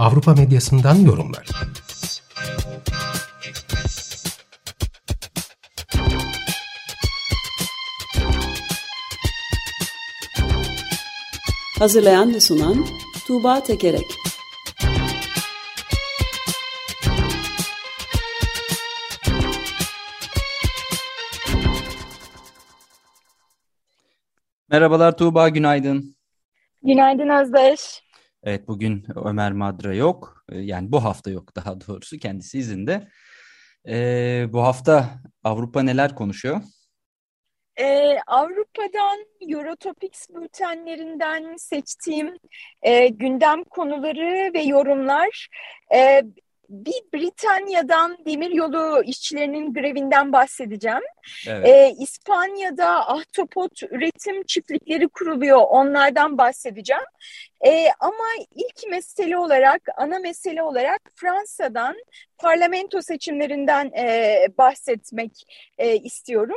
Avrupa medyasından yorumlar. Hazırlayan ve sunan Tuğba Tekerek Merhabalar Tuğba, günaydın. Günaydın Özdeş. Evet, bugün Ömer Madra yok. Ee, yani bu hafta yok daha doğrusu, kendisi izinde. Ee, bu hafta Avrupa neler konuşuyor? Ee, Avrupa'dan Eurotopics bültenlerinden seçtiğim e, gündem konuları ve yorumlar... E, bir Britanya'dan demiryolu işçilerinin grevinden bahsedeceğim. Evet. Ee, İspanya'da ahtapot üretim çiftlikleri kuruluyor. Onlardan bahsedeceğim. Ee, ama ilk mesele olarak, ana mesele olarak Fransa'dan parlamento seçimlerinden e, bahsetmek e, istiyorum.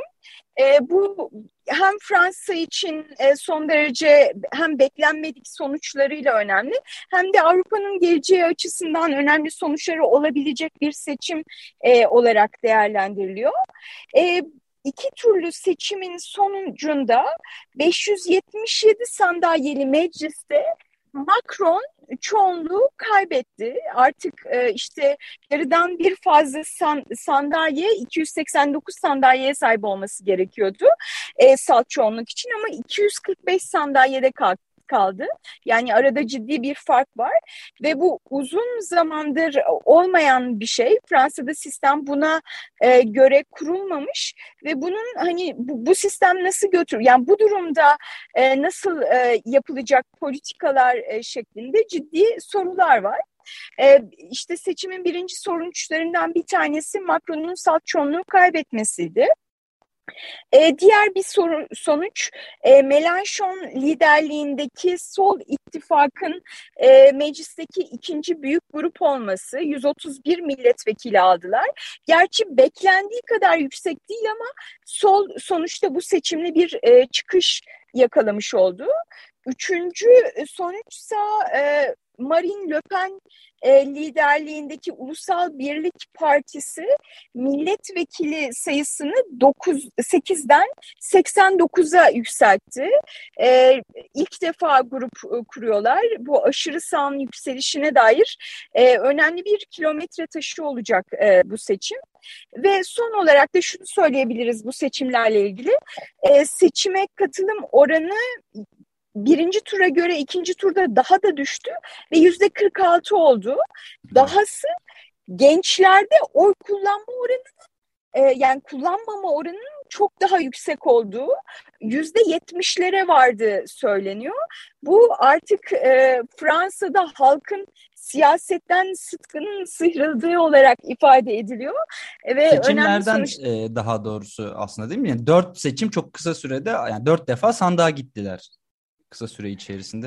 E, bu hem Fransa için e, son derece hem beklenmedik sonuçlarıyla önemli hem de Avrupa'nın geleceği açısından önemli sonuçları olabilecek bir seçim e, olarak değerlendiriliyor. E, iki türlü seçimin sonucunda 577 sandalyeli mecliste Macron çoğunluğu kaybetti. Artık e, işte yarıdan bir fazla san, sandalye 289 sandalyeye sahip olması gerekiyordu e, salt çoğunluk için ama 245 sandalyede kalktı kaldı. Yani arada ciddi bir fark var ve bu uzun zamandır olmayan bir şey. Fransa'da sistem buna e, göre kurulmamış ve bunun hani bu, bu sistem nasıl götür yani bu durumda e, nasıl e, yapılacak politikalar e, şeklinde ciddi sorular var. Ee, işte seçimin birinci sonuçlarından bir tanesi Macron'un salt çoğunluğu kaybetmesiydi. E, diğer bir soru, sonuç e, Melanchon liderliğindeki sol ittifakın e, meclisteki ikinci büyük grup olması 131 milletvekili aldılar. Gerçi beklendiği kadar yüksek değil ama sol sonuçta bu seçimli bir e, çıkış yakalamış oldu. Üçüncü sonuçsa e, Marine Le Pen e, liderliğindeki Ulusal Birlik Partisi milletvekili sayısını 9, 8'den 89'a yükseltti. E, ilk defa grup e, kuruyorlar. Bu aşırı sağın yükselişine dair e, önemli bir kilometre taşı olacak e, bu seçim. Ve son olarak da şunu söyleyebiliriz bu seçimlerle ilgili. E, seçime katılım oranı birinci tura göre ikinci turda daha da düştü ve yüzde 46 oldu. Dahası gençlerde oy kullanma oranı e, yani kullanmama oranının çok daha yüksek olduğu yüzde yetmişlere vardı söyleniyor. Bu artık e, Fransa'da halkın siyasetten sıtkının sıyrıldığı olarak ifade ediliyor. Ve Seçimlerden sonuç... e, daha doğrusu aslında değil mi? Yani dört seçim çok kısa sürede yani dört defa sandığa gittiler kısa süre içerisinde?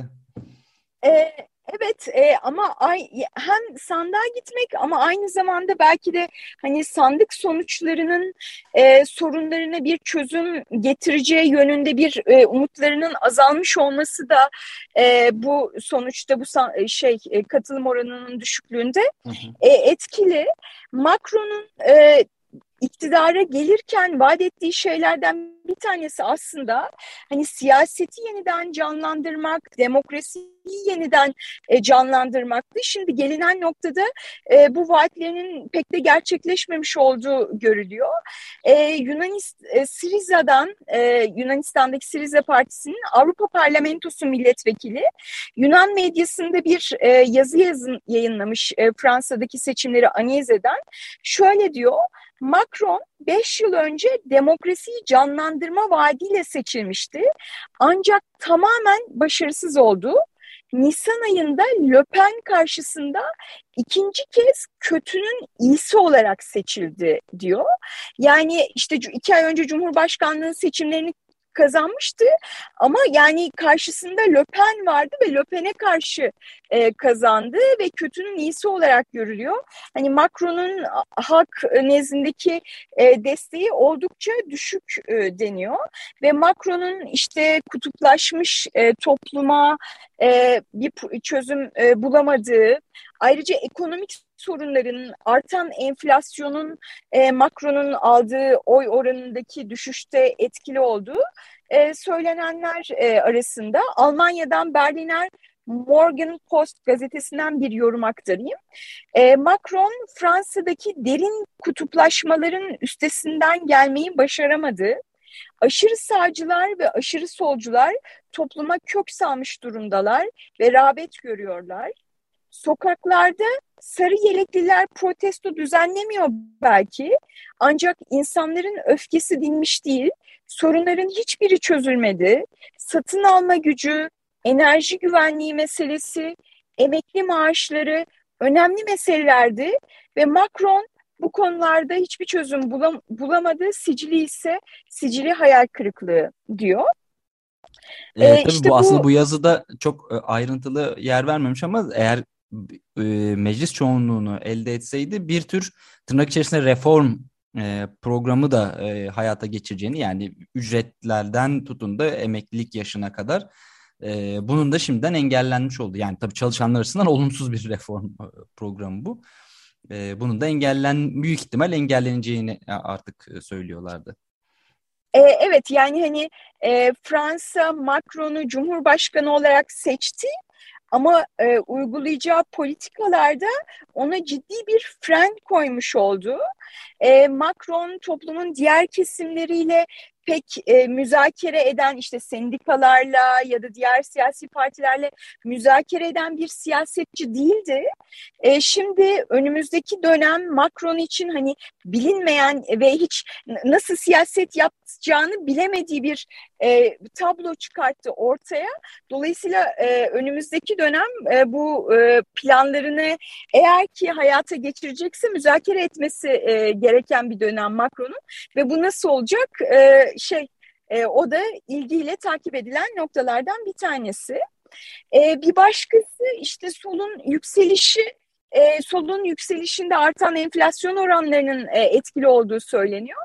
Ee, evet e, ama ay, hem sandığa gitmek ama aynı zamanda belki de hani sandık sonuçlarının e, sorunlarına bir çözüm getireceği yönünde bir e, umutlarının azalmış olması da e, bu sonuçta bu şey e, katılım oranının düşüklüğünde hı hı. E, etkili. Macron'un e, iktidara gelirken vaat ettiği şeylerden bir tanesi aslında hani siyaseti yeniden canlandırmak, demokrasiyi yeniden e, canlandırmaktı. Şimdi gelinen noktada e, bu vaatlerinin pek de gerçekleşmemiş olduğu görülüyor. E, Yunanist, e, Siriza'dan, e, Yunanistan'daki Siriza Partisi'nin Avrupa Parlamentosu milletvekili Yunan medyasında bir e, yazı yazın, yayınlamış e, Fransa'daki seçimleri analiz eden. Şöyle diyor, Macron 5 yıl önce demokrasiyi canlandırmıştı cezalandırma vaadiyle seçilmişti. Ancak tamamen başarısız oldu. Nisan ayında Le Pen karşısında ikinci kez kötünün iyisi olarak seçildi diyor. Yani işte iki ay önce Cumhurbaşkanlığı seçimlerini kazanmıştı ama yani karşısında Le Pen vardı ve Le Pen'e karşı e, kazandı ve kötünün iyisi olarak görülüyor. Hani Macron'un halk nezdindeki e, desteği oldukça düşük e, deniyor ve Macron'un işte kutuplaşmış e, topluma e, bir çözüm e, bulamadığı ayrıca ekonomik sorunların, artan enflasyonun e, Macron'un aldığı oy oranındaki düşüşte etkili olduğu e, söylenenler e, arasında Almanya'dan Berliner Morgan Post gazetesinden bir yorum aktarayım. E, Macron Fransa'daki derin kutuplaşmaların üstesinden gelmeyi başaramadı. Aşırı sağcılar ve aşırı solcular topluma kök salmış durumdalar ve rağbet görüyorlar. Sokaklarda sarı yelekliler protesto düzenlemiyor belki ancak insanların öfkesi dinmiş değil, sorunların hiçbiri çözülmedi. Satın alma gücü, enerji güvenliği meselesi, emekli maaşları önemli meselelerdi ve Macron bu konularda hiçbir çözüm bulam bulamadı. Sicili ise sicili hayal kırıklığı diyor. Ee, ee, tabii işte bu, bu aslında bu yazıda çok e, ayrıntılı yer vermemiş ama eğer e, meclis çoğunluğunu elde etseydi bir tür tırnak içerisinde reform e, programı da e, hayata geçireceğini yani ücretlerden tutun da emeklilik yaşına kadar bunun da şimdiden engellenmiş oldu. Yani tabii çalışanlar açısından olumsuz bir reform programı bu. Bunun da engellen büyük ihtimal engelleneceğini artık söylüyorlardı. Evet yani hani Fransa Macron'u Cumhurbaşkanı olarak seçti ama e, uygulayacağı politikalarda ona ciddi bir fren koymuş oldu. E, Macron toplumun diğer kesimleriyle pek e, müzakere eden işte sendikalarla ya da diğer siyasi partilerle müzakere eden bir siyasetçi değildi. E, şimdi önümüzdeki dönem Macron için hani bilinmeyen ve hiç nasıl siyaset yapacağını bilemediği bir e, tablo çıkarttı ortaya. Dolayısıyla e, önümüzdeki dönem e, bu e, planlarını eğer ki hayata geçirecekse müzakere etmesi e, gereken bir dönem Macron'un ve bu nasıl olacak? E, şey e, o da ilgiyle takip edilen noktalardan bir tanesi. E, bir başkası işte solun yükselişi e, solun yükselişinde artan enflasyon oranlarının e, etkili olduğu söyleniyor.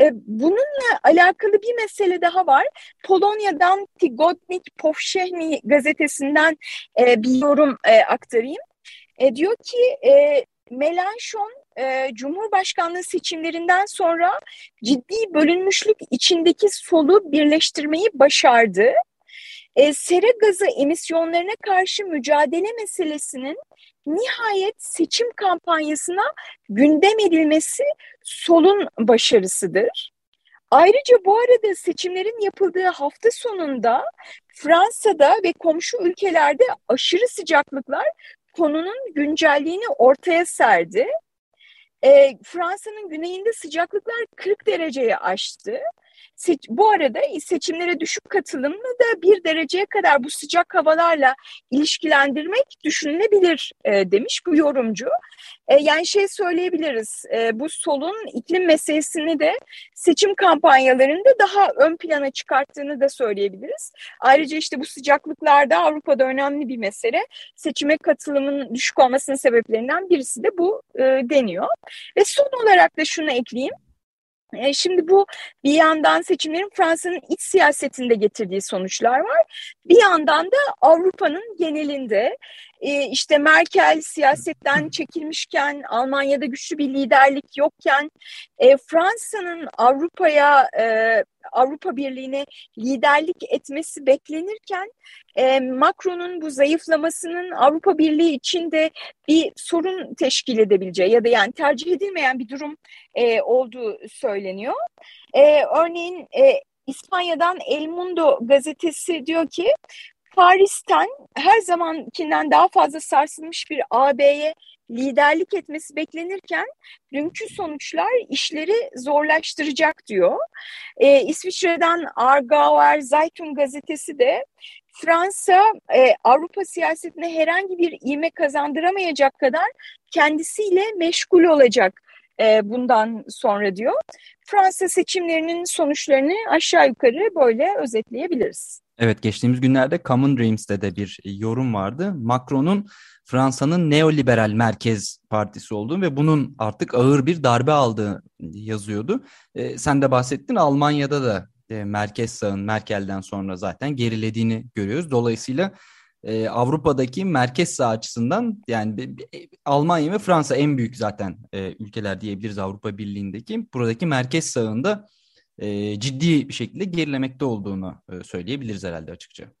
E, bununla alakalı bir mesele daha var. Polonya'dan Tygodnik Powszechny gazetesinden e, bir yorum e, aktarayım. E, diyor ki e, Melanchon e, Cumhurbaşkanlığı seçimlerinden sonra ciddi bölünmüşlük içindeki solu birleştirmeyi başardı. E, sera gazı emisyonlarına karşı mücadele meselesinin nihayet seçim kampanyasına gündem edilmesi solun başarısıdır. Ayrıca bu arada seçimlerin yapıldığı hafta sonunda Fransa'da ve komşu ülkelerde aşırı sıcaklıklar konunun güncelliğini ortaya serdi. E, Fransa'nın güneyinde sıcaklıklar 40 dereceye aştı. Seç, bu arada seçimlere düşük katılımlı da bir dereceye kadar bu sıcak havalarla ilişkilendirmek düşünülebilir e, demiş bu yorumcu. E, yani şey söyleyebiliriz e, bu solun iklim meselesini de seçim kampanyalarında daha ön plana çıkarttığını da söyleyebiliriz. Ayrıca işte bu sıcaklıklarda Avrupa'da önemli bir mesele. Seçime katılımın düşük olmasının sebeplerinden birisi de bu e, deniyor. Ve son olarak da şunu ekleyeyim. E, şimdi bu bir yandan seçimlerin Fransa'nın iç siyasetinde getirdiği sonuçlar var. Bir yandan da Avrupa'nın genelinde e, işte Merkel siyasetten çekilmişken, Almanya'da güçlü bir liderlik yokken, e, Fransa'nın Avrupa'ya Avrupa Birliği'ne liderlik etmesi beklenirken e, Macron'un bu zayıflamasının Avrupa Birliği için de bir sorun teşkil edebileceği ya da yani tercih edilmeyen bir durum e, olduğu söyleniyor. E, örneğin e, İspanya'dan El Mundo gazetesi diyor ki Paris'ten her zamankinden daha fazla sarsılmış bir AB'ye liderlik etmesi beklenirken dünkü sonuçlar işleri zorlaştıracak diyor. E, İsviçre'den Argauer Zeitung gazetesi de Fransa e, Avrupa siyasetine herhangi bir ivme kazandıramayacak kadar kendisiyle meşgul olacak e, bundan sonra diyor. Fransa seçimlerinin sonuçlarını aşağı yukarı böyle özetleyebiliriz. Evet geçtiğimiz günlerde Common Dreams'te de bir yorum vardı. Macron'un Fransa'nın neoliberal merkez partisi olduğu ve bunun artık ağır bir darbe aldığı yazıyordu. E, sen de bahsettin Almanya'da da e, merkez sağın Merkel'den sonra zaten gerilediğini görüyoruz. Dolayısıyla e, Avrupa'daki merkez sağ açısından yani Almanya ve Fransa en büyük zaten e, ülkeler diyebiliriz Avrupa Birliği'ndeki. Buradaki merkez sağında e, ciddi bir şekilde gerilemekte olduğunu e, söyleyebiliriz herhalde açıkça.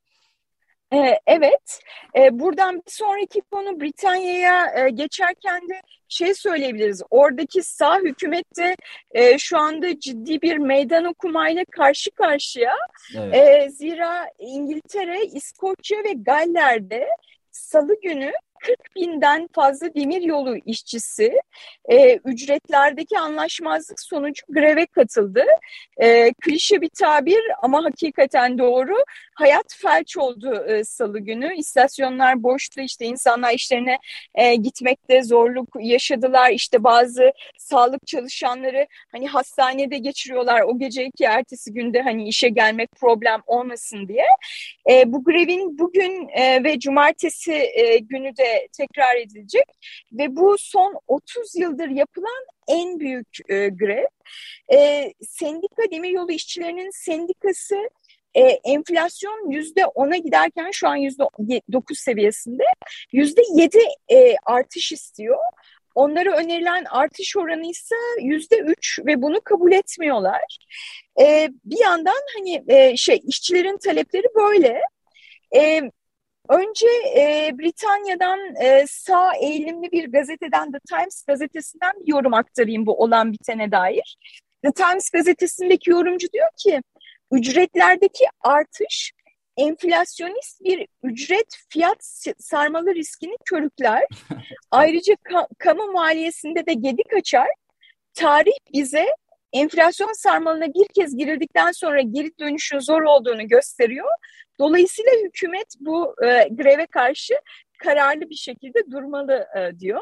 Ee, evet, ee, buradan bir sonraki konu Britanya'ya e, geçerken de şey söyleyebiliriz. Oradaki sağ hükümette e, şu anda ciddi bir meydan okumayla karşı karşıya. Evet. E, zira İngiltere, İskoçya ve Galler'de salı günü 40 binden fazla demir yolu işçisi e, ücretlerdeki anlaşmazlık sonucu greve katıldı. E, klişe bir tabir ama hakikaten doğru. Hayat felç oldu e, salı günü. İstasyonlar boştu işte insanlar işlerine e, gitmekte zorluk yaşadılar. İşte bazı sağlık çalışanları hani hastanede geçiriyorlar o geceki ertesi günde hani işe gelmek problem olmasın diye. E, bu grevin bugün e, ve cumartesi e, günü de tekrar edilecek ve bu son 30 yıldır yapılan en büyük e, grev. E, sendika demiryolu işçilerinin sendikası e, enflasyon yüzde ona giderken şu an yüzde dokuz seviyesinde yüzde yedi e, artış istiyor. Onlara önerilen artış oranı ise yüzde üç ve bunu kabul etmiyorlar. E, bir yandan hani e, şey işçilerin talepleri böyle. E, Önce e, Britanya'dan e, sağ eğilimli bir gazeteden The Times gazetesinden bir yorum aktarayım bu olan bitene dair. The Times gazetesindeki yorumcu diyor ki ücretlerdeki artış enflasyonist bir ücret fiyat sarmalı riskini körükler. Ayrıca ka kamu maliyesinde de gedik açar. Tarih bize enflasyon sarmalına bir kez girildikten sonra geri dönüşün zor olduğunu gösteriyor. Dolayısıyla hükümet bu e, greve karşı kararlı bir şekilde durmalı e, diyor.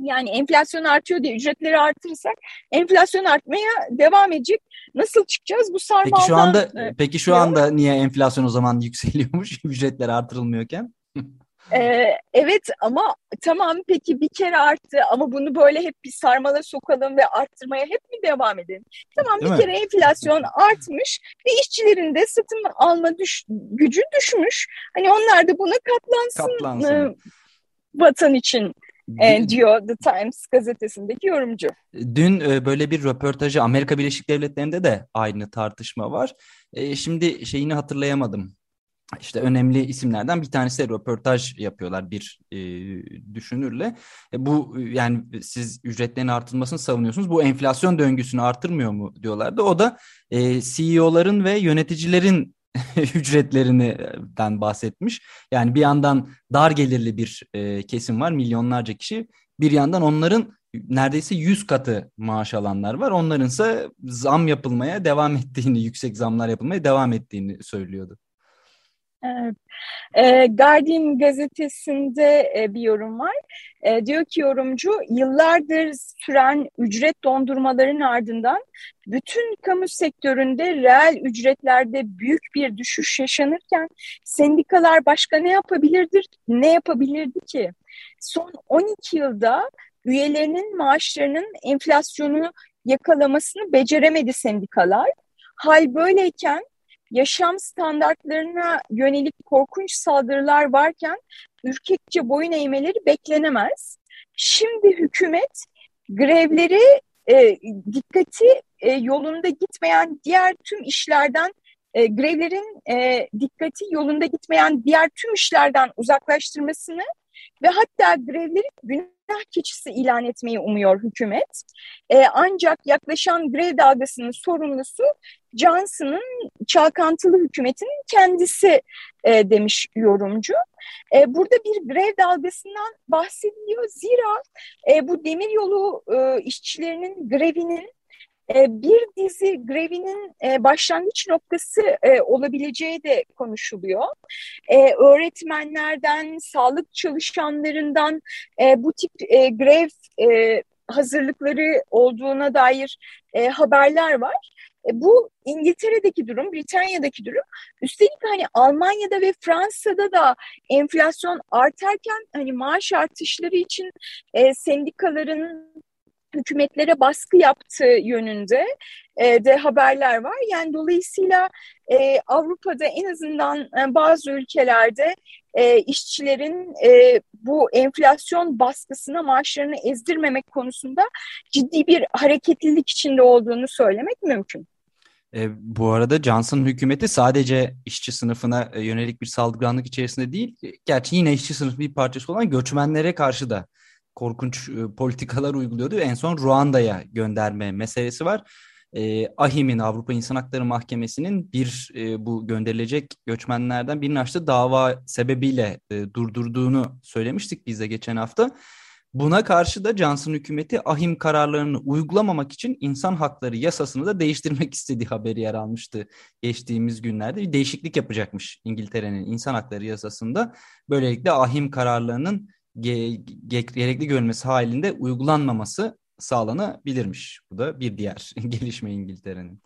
Yani enflasyon artıyor diye ücretleri artırırsak enflasyon artmaya devam edecek. Nasıl çıkacağız bu sarmaldan? Peki şu anda e, peki şu diyor. anda niye enflasyon o zaman yükseliyormuş ücretler artırılmıyorken? Ee, evet ama tamam peki bir kere arttı ama bunu böyle hep bir sarmala sokalım ve arttırmaya hep mi devam edelim? Tamam Değil bir mi? kere enflasyon artmış ve işçilerin de satın alma düş, gücü düşmüş. Hani onlar da buna katlansın, katlansın. E, vatan için e, diyor The Times gazetesindeki yorumcu. Dün e, böyle bir röportajı Amerika Birleşik Devletleri'nde de aynı tartışma var. E, şimdi şeyini hatırlayamadım işte önemli isimlerden bir tanesi röportaj yapıyorlar bir e, düşünürle. E, bu yani siz ücretlerin artırılmasını savunuyorsunuz. Bu enflasyon döngüsünü artırmıyor mu diyorlardı. O da e, CEO'ların ve yöneticilerin ücretlerinden bahsetmiş. Yani bir yandan dar gelirli bir e, kesim var milyonlarca kişi. Bir yandan onların neredeyse 100 katı maaş alanlar var. Onların ise zam yapılmaya devam ettiğini, yüksek zamlar yapılmaya devam ettiğini söylüyordu. Evet. E, Guardian gazetesinde e, bir yorum var. E, diyor ki yorumcu yıllardır süren ücret dondurmaların ardından bütün kamu sektöründe reel ücretlerde büyük bir düşüş yaşanırken sendikalar başka ne yapabilirdir? Ne yapabilirdi ki? Son 12 yılda üyelerinin maaşlarının enflasyonu yakalamasını beceremedi sendikalar. Hal böyleyken yaşam standartlarına yönelik korkunç saldırılar varken ürkekçe boyun eğmeleri beklenemez. Şimdi hükümet grevleri e, dikkati e, yolunda gitmeyen diğer tüm işlerden e, grevlerin e, dikkati yolunda gitmeyen diğer tüm işlerden uzaklaştırmasını ve hatta grevleri günah keçisi ilan etmeyi umuyor hükümet. E, ancak yaklaşan grev dalgasının sorumlusu Johnson'ın çalkantılı hükümetin kendisi e, demiş yorumcu. E, burada bir grev dalgasından bahsediliyor. Zira e, bu demiryolu e, işçilerinin grevinin e, bir dizi grevinin e, başlangıç noktası e, olabileceği de konuşuluyor. Öğretmenlerden, sağlık çalışanlarından bu tip grev hazırlıkları olduğuna dair haberler var. Bu İngiltere'deki durum, Britanya'daki durum. Üstelik hani Almanya'da ve Fransa'da da enflasyon artarken hani maaş artışları için e, sendikaların hükümetlere baskı yaptığı yönünde e, de haberler var. Yani dolayısıyla e, Avrupa'da en azından e, bazı ülkelerde e, işçilerin e, bu enflasyon baskısına maaşlarını ezdirmemek konusunda ciddi bir hareketlilik içinde olduğunu söylemek mümkün. E, bu arada Johnson hükümeti sadece işçi sınıfına e, yönelik bir saldırganlık içerisinde değil, gerçi yine işçi sınıfı bir parçası olan göçmenlere karşı da korkunç e, politikalar uyguluyordu. En son Ruanda'ya gönderme meselesi var. E, AHİM'in Avrupa İnsan Hakları Mahkemesi'nin bir e, bu gönderilecek göçmenlerden birinin açtığı dava sebebiyle e, durdurduğunu söylemiştik biz de geçen hafta. Buna karşı da Johnson hükümeti ahim kararlarını uygulamamak için insan hakları yasasını da değiştirmek istediği haberi yer almıştı geçtiğimiz günlerde. Bir değişiklik yapacakmış İngiltere'nin insan hakları yasasında. Böylelikle ahim kararlarının gerekli görülmesi halinde uygulanmaması sağlanabilirmiş. Bu da bir diğer gelişme İngiltere'nin.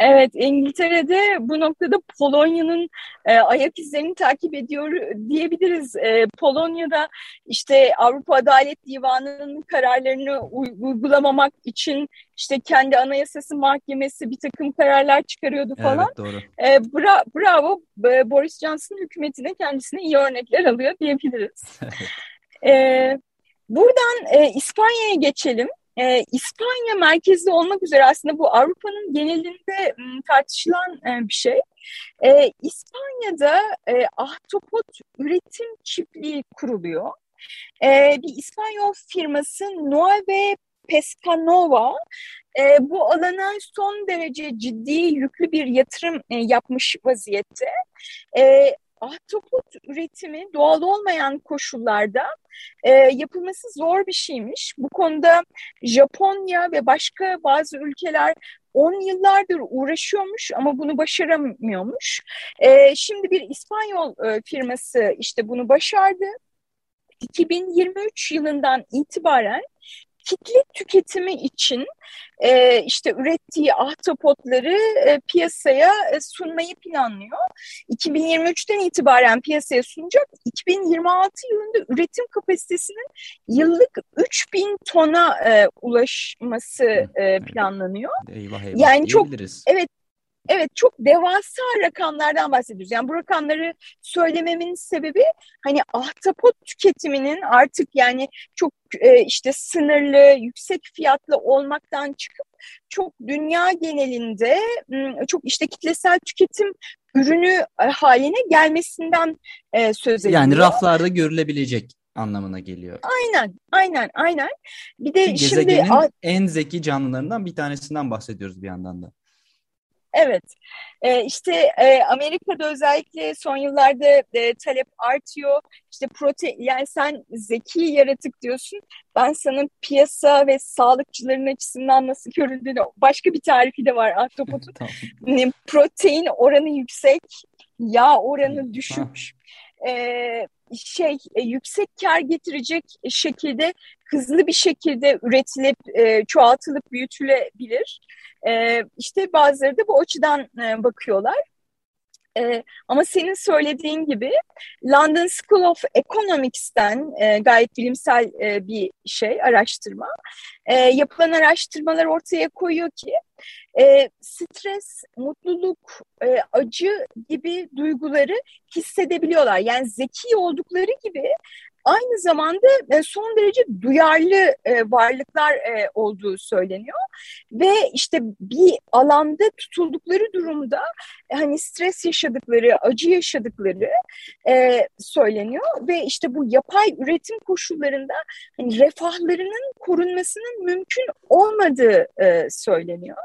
Evet, İngiltere'de bu noktada Polonya'nın e, ayak izlerini takip ediyor diyebiliriz. E, Polonya'da işte Avrupa Adalet Divanı'nın kararlarını uygulamamak için işte kendi anayasası mahkemesi bir takım kararlar çıkarıyordu falan. Evet, doğru. E, bra bravo, Boris Johnson hükümetine kendisine iyi örnekler alıyor diyebiliriz. e, buradan e, İspanya'ya geçelim e, İspanya merkezli olmak üzere aslında bu Avrupa'nın genelinde m, tartışılan e, bir şey. E, İspanya'da e, ahtapot üretim çiftliği kuruluyor. E, bir İspanyol firması Nueve Pescanova e, bu alana son derece ciddi yüklü bir yatırım e, yapmış vaziyette. E, ahtapot üretimi doğal olmayan koşullarda e, yapılması zor bir şeymiş. Bu konuda Japonya ve başka bazı ülkeler 10 yıllardır uğraşıyormuş ama bunu başaramıyormuş. E, şimdi bir İspanyol e, firması işte bunu başardı. 2023 yılından itibaren kitle tüketimi için e, işte ürettiği ahtapotları e, piyasaya e, sunmayı planlıyor. 2023'ten itibaren piyasaya sunacak. 2026 yılında üretim kapasitesinin yıllık 3000 tona e, ulaşması e, planlanıyor. Eyvah eyvah yani çok evet Evet çok devasa rakamlardan bahsediyoruz. Yani bu rakamları söylememin sebebi hani ahtapot tüketiminin artık yani çok e, işte sınırlı, yüksek fiyatlı olmaktan çıkıp çok dünya genelinde çok işte kitlesel tüketim ürünü e, haline gelmesinden e, söz ediliyor. Yani raflarda görülebilecek anlamına geliyor. Aynen, aynen, aynen. Bir de Gezegenin şimdi en zeki canlılarından bir tanesinden bahsediyoruz bir yandan da. Evet, e, işte e, Amerika'da özellikle son yıllarda e, talep artıyor. İşte protein, yani sen zeki yaratık diyorsun. Ben sana piyasa ve sağlıkçıların açısından nasıl görüldüğünü başka bir tarifi de var ahtapotun. tamam. Protein oranı yüksek, yağ oranı düşük. e, şey e, yüksek kar getirecek şekilde hızlı bir şekilde üretilip e, çoğaltılıp büyütülebilir. E, işte bazıları da bu açıdan e, bakıyorlar. E, ama senin söylediğin gibi London School of Economics'ten e, gayet bilimsel e, bir şey, araştırma. E, yapılan araştırmalar ortaya koyuyor ki e, stres, mutluluk, e, acı gibi duyguları hissedebiliyorlar. Yani zeki oldukları gibi aynı zamanda e, son derece duyarlı e, varlıklar e, olduğu söyleniyor ve işte bir alanda tutuldukları durumda hani stres yaşadıkları, acı yaşadıkları söyleniyor ve işte bu yapay üretim koşullarında hani refahlarının korunmasının mümkün olmadığı söyleniyor.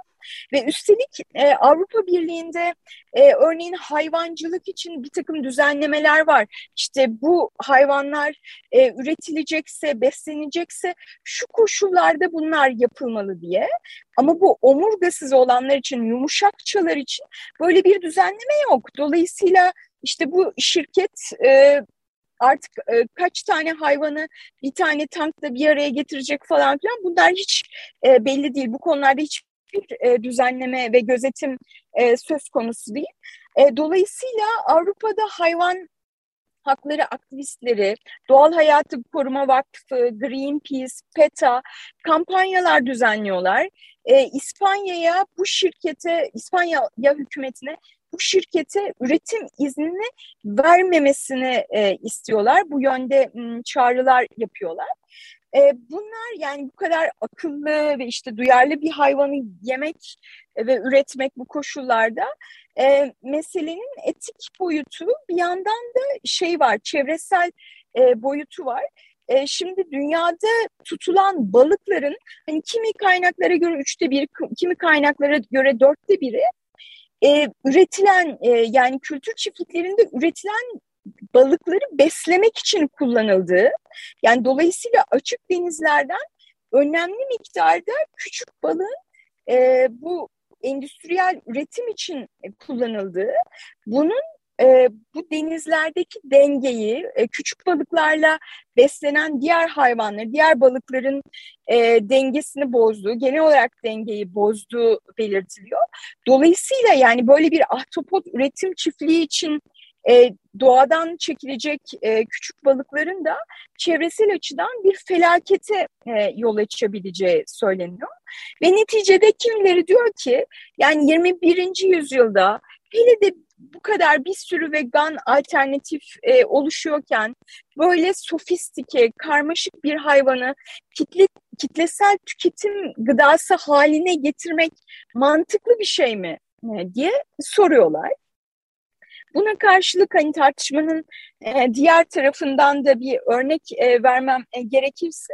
Ve üstelik e, Avrupa Birliği'nde e, örneğin hayvancılık için bir takım düzenlemeler var. İşte bu hayvanlar e, üretilecekse, beslenecekse şu koşullarda bunlar yapılmalı diye. Ama bu omurgasız olanlar için, yumuşakçalar için böyle bir düzenleme yok. Dolayısıyla işte bu şirket e, artık e, kaç tane hayvanı bir tane tankla bir araya getirecek falan filan bunlar hiç e, belli değil. Bu konularda hiçbir e, düzenleme ve gözetim e, söz konusu değil. E, dolayısıyla Avrupa'da hayvan hakları aktivistleri, Doğal Hayatı Koruma Vakfı, Greenpeace, PETA kampanyalar düzenliyorlar. E, İspanya'ya bu şirkete, İspanya hükümetine bu şirkete üretim iznini vermemesini e, istiyorlar. Bu yönde m, çağrılar yapıyorlar. E, bunlar yani bu kadar akıllı ve işte duyarlı bir hayvanı yemek ve üretmek bu koşullarda e, meselenin etik boyutu bir yandan da şey var çevresel e, boyutu var. E, şimdi dünyada tutulan balıkların hani kimi kaynaklara göre üçte bir, kimi kaynaklara göre dörtte biri e, üretilen e, yani kültür çiftliklerinde üretilen balıkları beslemek için kullanıldığı yani dolayısıyla açık denizlerden önemli miktarda küçük balığın e, bu endüstriyel üretim için kullanıldığı, bunun e, bu denizlerdeki dengeyi e, küçük balıklarla beslenen diğer hayvanlar, diğer balıkların e, dengesini bozduğu, genel olarak dengeyi bozduğu belirtiliyor. Dolayısıyla yani böyle bir ahtapot üretim çiftliği için e, doğadan çekilecek e, küçük balıkların da çevresel açıdan bir felakete e, yol açabileceği söyleniyor. Ve neticede kimileri diyor ki yani 21. yüzyılda hele de bu kadar bir sürü vegan alternatif e, oluşuyorken böyle sofistike, karmaşık bir hayvanı kitle, kitlesel tüketim gıdası haline getirmek mantıklı bir şey mi e, diye soruyorlar. Buna karşılık hani tartışmanın e, diğer tarafından da bir örnek e, vermem e, gerekirse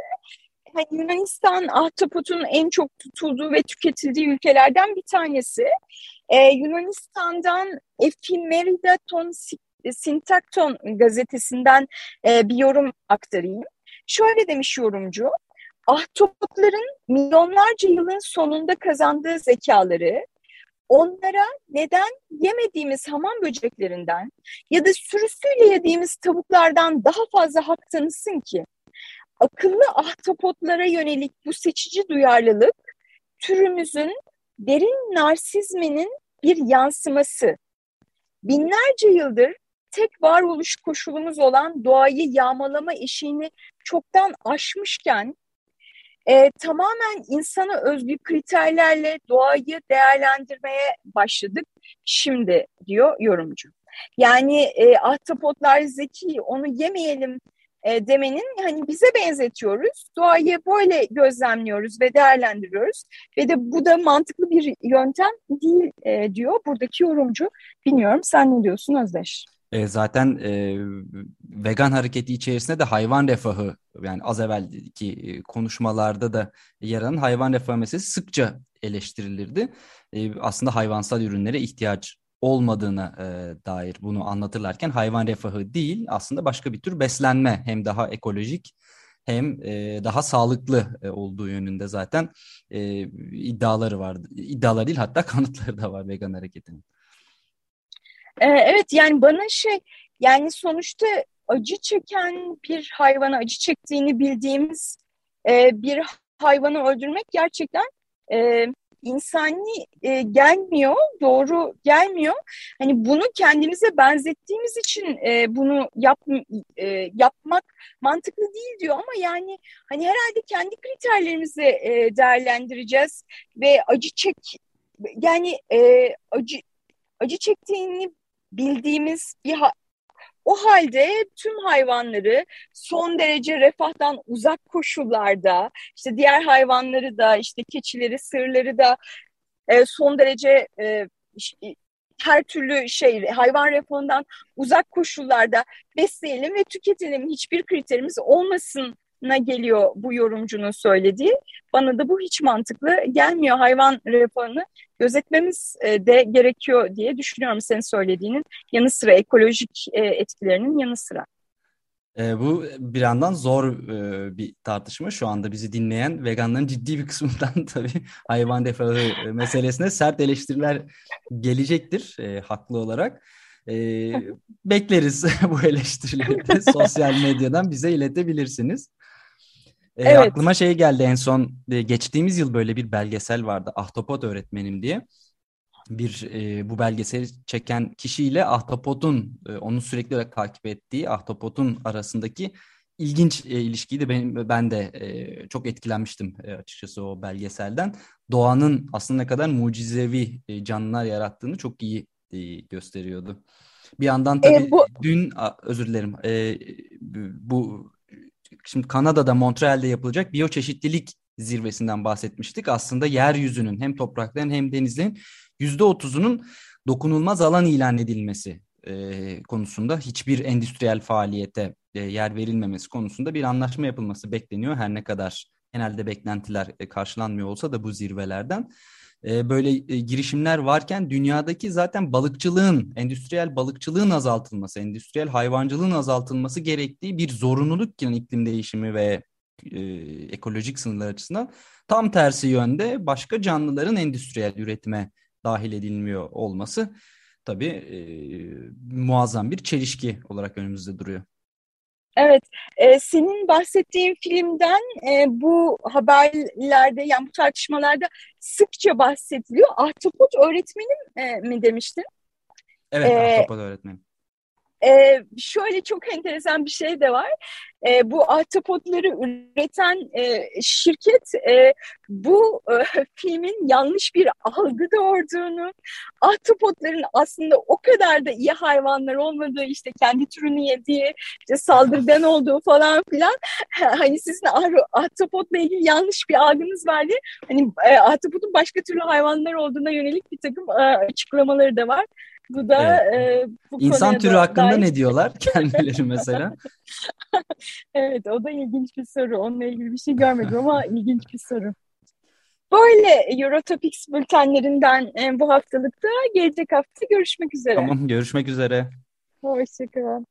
hani Yunanistan ahtapotun en çok tutulduğu ve tüketildiği ülkelerden bir tanesi. Yunanistan'dan Efimerida Ton Sintakton gazetesinden bir yorum aktarayım. Şöyle demiş yorumcu, ahtapotların milyonlarca yılın sonunda kazandığı zekaları, onlara neden yemediğimiz hamam böceklerinden ya da sürüsüyle yediğimiz tavuklardan daha fazla hak tanısın ki? Akıllı ahtapotlara yönelik bu seçici duyarlılık türümüzün derin narsizminin bir yansıması. Binlerce yıldır tek varoluş koşulumuz olan doğayı yağmalama eşiğini çoktan aşmışken e, tamamen insana özgü kriterlerle doğayı değerlendirmeye başladık şimdi diyor yorumcu. Yani e, ahtapotlar zeki onu yemeyelim e, demenin hani bize benzetiyoruz. Doğayı böyle gözlemliyoruz ve değerlendiriyoruz. Ve de bu da mantıklı bir yöntem değil e, diyor buradaki yorumcu. Bilmiyorum sen ne diyorsun Özdeş? E, zaten e, vegan hareketi içerisinde de hayvan refahı yani az evvelki konuşmalarda da yer alan hayvan refahı meselesi sıkça eleştirilirdi. E, aslında hayvansal ürünlere ihtiyaç olmadığına e, dair bunu anlatırlarken hayvan refahı değil aslında başka bir tür beslenme hem daha ekolojik hem e, daha sağlıklı e, olduğu yönünde zaten e, iddiaları var. İddialar değil hatta kanıtları da var vegan hareketinin. Ee, evet yani bana şey yani sonuçta acı çeken bir hayvana acı çektiğini bildiğimiz e, bir hayvanı öldürmek gerçekten e, insani e, gelmiyor, doğru gelmiyor. Hani bunu kendimize benzettiğimiz için e, bunu yap, e, yapmak mantıklı değil diyor ama yani hani herhalde kendi kriterlerimizi e, değerlendireceğiz ve acı çek yani e, acı acı çektiğini bildiğimiz bir o halde tüm hayvanları son derece refahtan uzak koşullarda, işte diğer hayvanları da, işte keçileri, sığırları da e, son derece e, her türlü şey hayvan refahından uzak koşullarda besleyelim ve tüketelim. Hiçbir kriterimiz olmasın na geliyor bu yorumcunun söylediği. Bana da bu hiç mantıklı gelmiyor. Hayvan refahını gözetmemiz e, de gerekiyor diye düşünüyorum senin söylediğinin yanı sıra ekolojik e, etkilerinin yanı sıra. E, bu bir yandan zor e, bir tartışma. Şu anda bizi dinleyen veganların ciddi bir kısmından tabii hayvan refahı meselesine sert eleştiriler gelecektir e, haklı olarak. E, bekleriz bu eleştirileri de sosyal medyadan bize iletebilirsiniz. E, evet. Aklıma şey geldi en son e, geçtiğimiz yıl böyle bir belgesel vardı Ahtapot Öğretmenim diye bir e, bu belgeseli çeken kişiyle Ahtapot'un e, onu sürekli olarak takip ettiği Ahtapot'un arasındaki ilginç e, ilişkiydi. Ben, ben de e, çok etkilenmiştim e, açıkçası o belgeselden. Doğanın aslında ne kadar mucizevi e, canlılar yarattığını çok iyi e, gösteriyordu. Bir yandan tabii e, bu... dün özür dilerim e, bu şimdi Kanada'da Montreal'de yapılacak biyoçeşitlilik zirvesinden bahsetmiştik. Aslında yeryüzünün hem toprakların hem denizlerin %30'unun dokunulmaz alan ilan edilmesi e, konusunda hiçbir endüstriyel faaliyete e, yer verilmemesi konusunda bir anlaşma yapılması bekleniyor. Her ne kadar genelde beklentiler e, karşılanmıyor olsa da bu zirvelerden. E, böyle e, girişimler varken dünyadaki zaten balıkçılığın, endüstriyel balıkçılığın azaltılması, endüstriyel hayvancılığın azaltılması gerektiği bir zorunluluk yani iklim değişimi ve e, ekolojik sınırlar açısından tam tersi yönde başka canlıların endüstriyel üretime dahil edilmiyor olması tabii e, muazzam bir çelişki olarak önümüzde duruyor. Evet, e, senin bahsettiğin filmden e, bu haberlerde yani bu tartışmalarda sıkça bahsediliyor. Ahtapot öğretmenim e, mi demiştin? Evet, Ahtapot öğretmenim. E, şöyle çok enteresan bir şey de var. E, bu ahtapotları üreten e, şirket e, bu e, filmin yanlış bir algı doğurduğunu, ahtapotların aslında o kadar da iyi hayvanlar olmadığı, işte kendi türünü yediği, işte saldırgan olduğu falan filan. hani sizin ahtapotla ilgili yanlış bir algınız var diye. Hani e, ahtapotun başka türlü hayvanlar olduğuna yönelik bir takım e, açıklamaları da var. Bu da evet. e, bu İnsan türü hakkında dair... ne diyorlar kendileri mesela? evet o da ilginç bir soru. Onunla ilgili bir şey görmedim ama ilginç bir soru. Böyle Eurotopics bültenlerinden e, bu haftalıkta gelecek hafta görüşmek üzere. Tamam görüşmek üzere. Hoşçakalın.